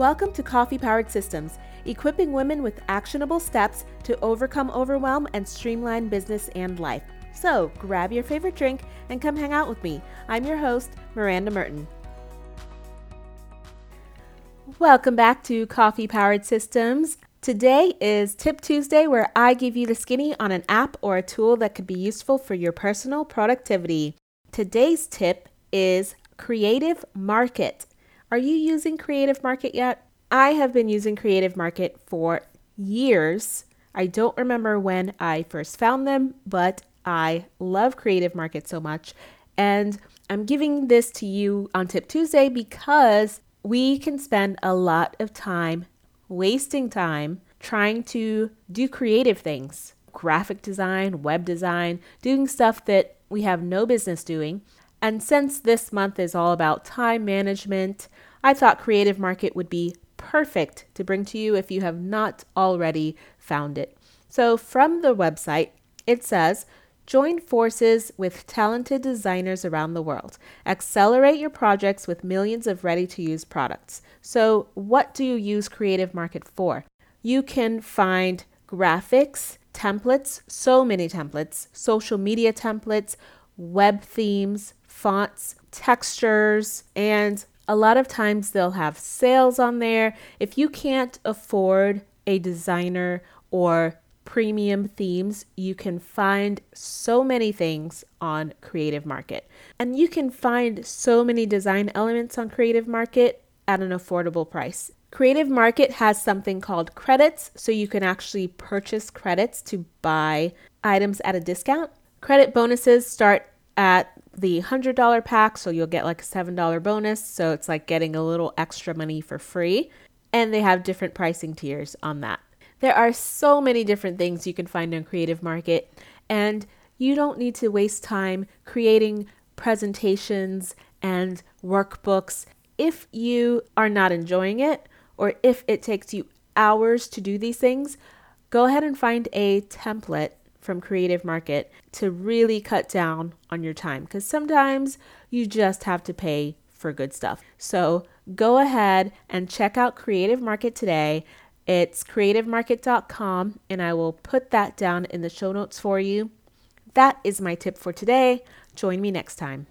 Welcome to Coffee Powered Systems, equipping women with actionable steps to overcome overwhelm and streamline business and life. So grab your favorite drink and come hang out with me. I'm your host, Miranda Merton. Welcome back to Coffee Powered Systems. Today is Tip Tuesday, where I give you the skinny on an app or a tool that could be useful for your personal productivity. Today's tip is Creative Market. Are you using Creative Market yet? I have been using Creative Market for years. I don't remember when I first found them, but I love Creative Market so much. And I'm giving this to you on Tip Tuesday because we can spend a lot of time wasting time trying to do creative things graphic design, web design, doing stuff that we have no business doing. And since this month is all about time management, I thought Creative Market would be perfect to bring to you if you have not already found it. So, from the website, it says Join forces with talented designers around the world. Accelerate your projects with millions of ready to use products. So, what do you use Creative Market for? You can find graphics, templates, so many templates, social media templates, web themes, fonts, textures, and a lot of times they'll have sales on there. If you can't afford a designer or premium themes, you can find so many things on Creative Market. And you can find so many design elements on Creative Market at an affordable price. Creative Market has something called credits, so you can actually purchase credits to buy items at a discount. Credit bonuses start at the $100 pack, so you'll get like a $7 bonus, so it's like getting a little extra money for free. And they have different pricing tiers on that. There are so many different things you can find on Creative Market, and you don't need to waste time creating presentations and workbooks if you are not enjoying it or if it takes you hours to do these things. Go ahead and find a template from Creative Market to really cut down on your time because sometimes you just have to pay for good stuff. So go ahead and check out Creative Market today it's creativemarket.com, and I will put that down in the show notes for you. That is my tip for today. Join me next time.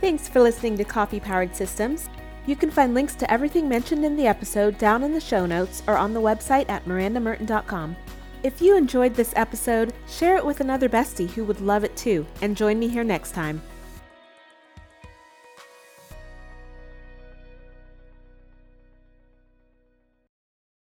Thanks for listening to Coffee Powered Systems. You can find links to everything mentioned in the episode down in the show notes or on the website at mirandamerton.com. If you enjoyed this episode, share it with another bestie who would love it too, and join me here next time.